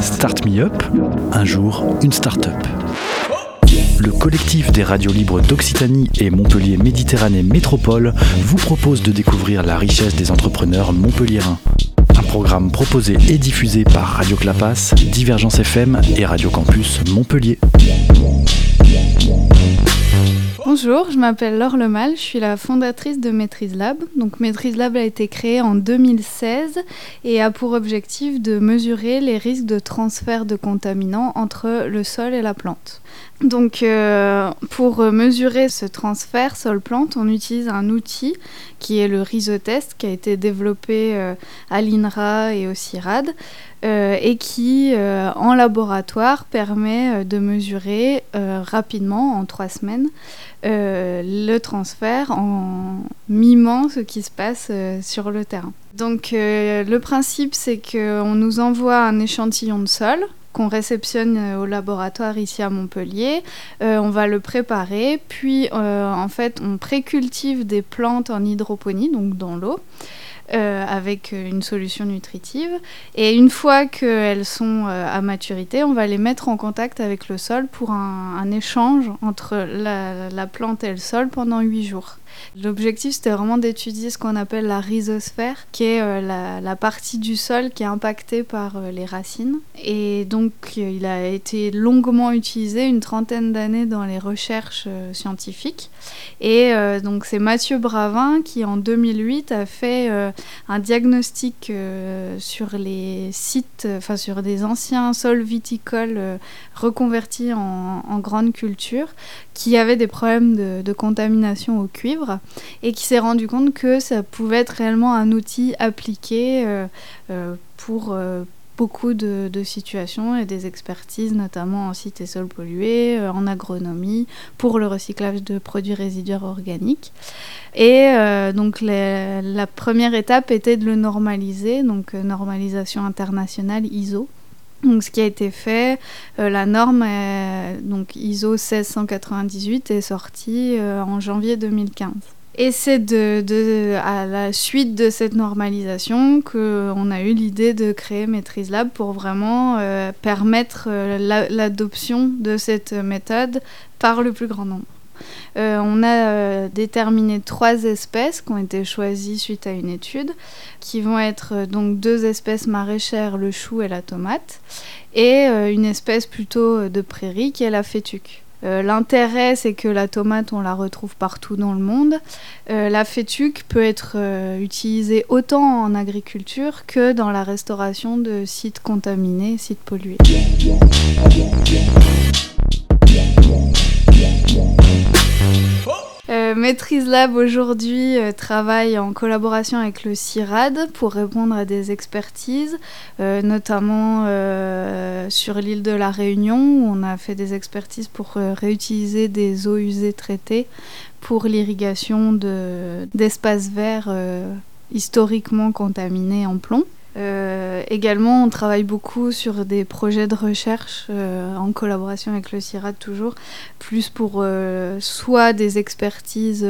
Start Me Up, un jour, une start-up. Le collectif des radios libres d'Occitanie et Montpellier Méditerranée Métropole vous propose de découvrir la richesse des entrepreneurs montpelliérains. Un programme proposé et diffusé par Radio Clapas, Divergence FM et Radio Campus Montpellier. Bonjour, je m'appelle Laure Lemal, je suis la fondatrice de Maîtrise Lab. Donc Maîtrise Lab a été créée en 2016 et a pour objectif de mesurer les risques de transfert de contaminants entre le sol et la plante. Donc euh, pour mesurer ce transfert sol-plante, on utilise un outil qui est le rhizotest qui a été développé euh, à l'INRA et au CIRAD et qui en laboratoire permet de mesurer rapidement en trois semaines le transfert en mimant ce qui se passe sur le terrain. Donc le principe c'est qu'on nous envoie un échantillon de sol qu'on réceptionne euh, au laboratoire ici à Montpellier. Euh, on va le préparer, puis euh, en fait on précultive des plantes en hydroponie, donc dans l'eau. Avec une solution nutritive. Et une fois qu'elles sont à maturité, on va les mettre en contact avec le sol pour un, échange entre la, la, plante et le sol pendant 8 jours. L'objectif, c'était vraiment d'étudier ce qu'on appelle la rhizosphère, qui est euh, la, partie du sol qui est impactée par euh, les racines. Et donc, euh, il a été longuement utilisé, une trentaine d'années dans les recherches scientifiques. Et donc, c'est Mathieu Bravin qui, en 2008, a fait un diagnostic sur les sites, enfin, sur des anciens sols viticoles reconvertis en, en grandes cultures, qui avaient des problèmes de contamination au cuivre et qui s'est rendu compte que ça pouvait être réellement un outil appliqué euh, euh, pour euh, beaucoup de, situations et des expertises, notamment en sites et sols pollués, en agronomie, pour le recyclage de produits résiduaires organiques. Et donc la première étape était de le normaliser, donc normalisation internationale ISO. Donc, ce qui a été fait, euh, la norme donc ISO 1698 est sortie euh, en janvier 2015. Et c'est de, à la suite de cette normalisation qu'on a eu l'idée de créer Maîtrise Lab pour vraiment euh, permettre l'adoption de cette méthode par le plus grand nombre. Euh, on a euh, déterminé trois espèces qui ont été choisies suite à une étude, qui vont être euh, donc deux espèces maraîchères, le chou et la tomate, et une espèce plutôt de prairie qui est la fétuque. L'intérêt, c'est que la tomate, on la retrouve partout dans le monde. la fétuque peut être utilisée autant en agriculture que dans la restauration de sites contaminés, sites pollués. Euh, Maîtrise Lab aujourd'hui euh, travaille en collaboration avec le CIRAD pour répondre à des expertises, euh, notamment sur l'île de la Réunion où on a fait des expertises pour réutiliser des eaux usées traitées pour l'irrigation d'espaces verts historiquement contaminés en plomb. Euh, également, on travaille beaucoup sur des projets de recherche euh, en collaboration avec le CIRAD toujours, plus pour euh, soit des expertises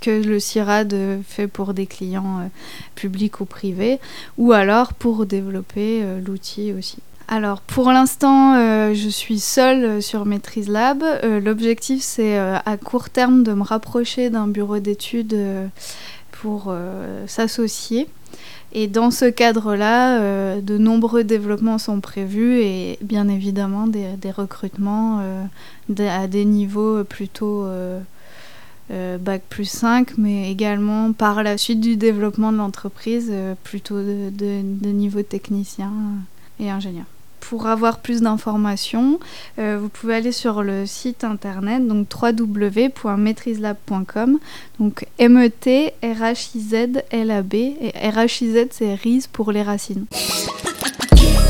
que le CIRAD fait pour des clients publics ou privés, ou alors pour développer l'outil aussi. Alors pour l'instant, je suis seule sur Maîtrise Lab. L'objectif, c'est à court terme de me rapprocher d'un bureau d'études pour s'associer et dans ce cadre-là, euh, de nombreux développements sont prévus et bien évidemment des, recrutements euh, à des niveaux plutôt euh, bac plus 5, mais également par la suite du développement de l'entreprise, plutôt de, de, niveau technicien et ingénieur. Pour avoir plus d'informations, euh, vous pouvez aller sur le site internet donc www.maîtriselab.com donc M E T R H I Z L A B et R H I Z c'est RIS pour les racines.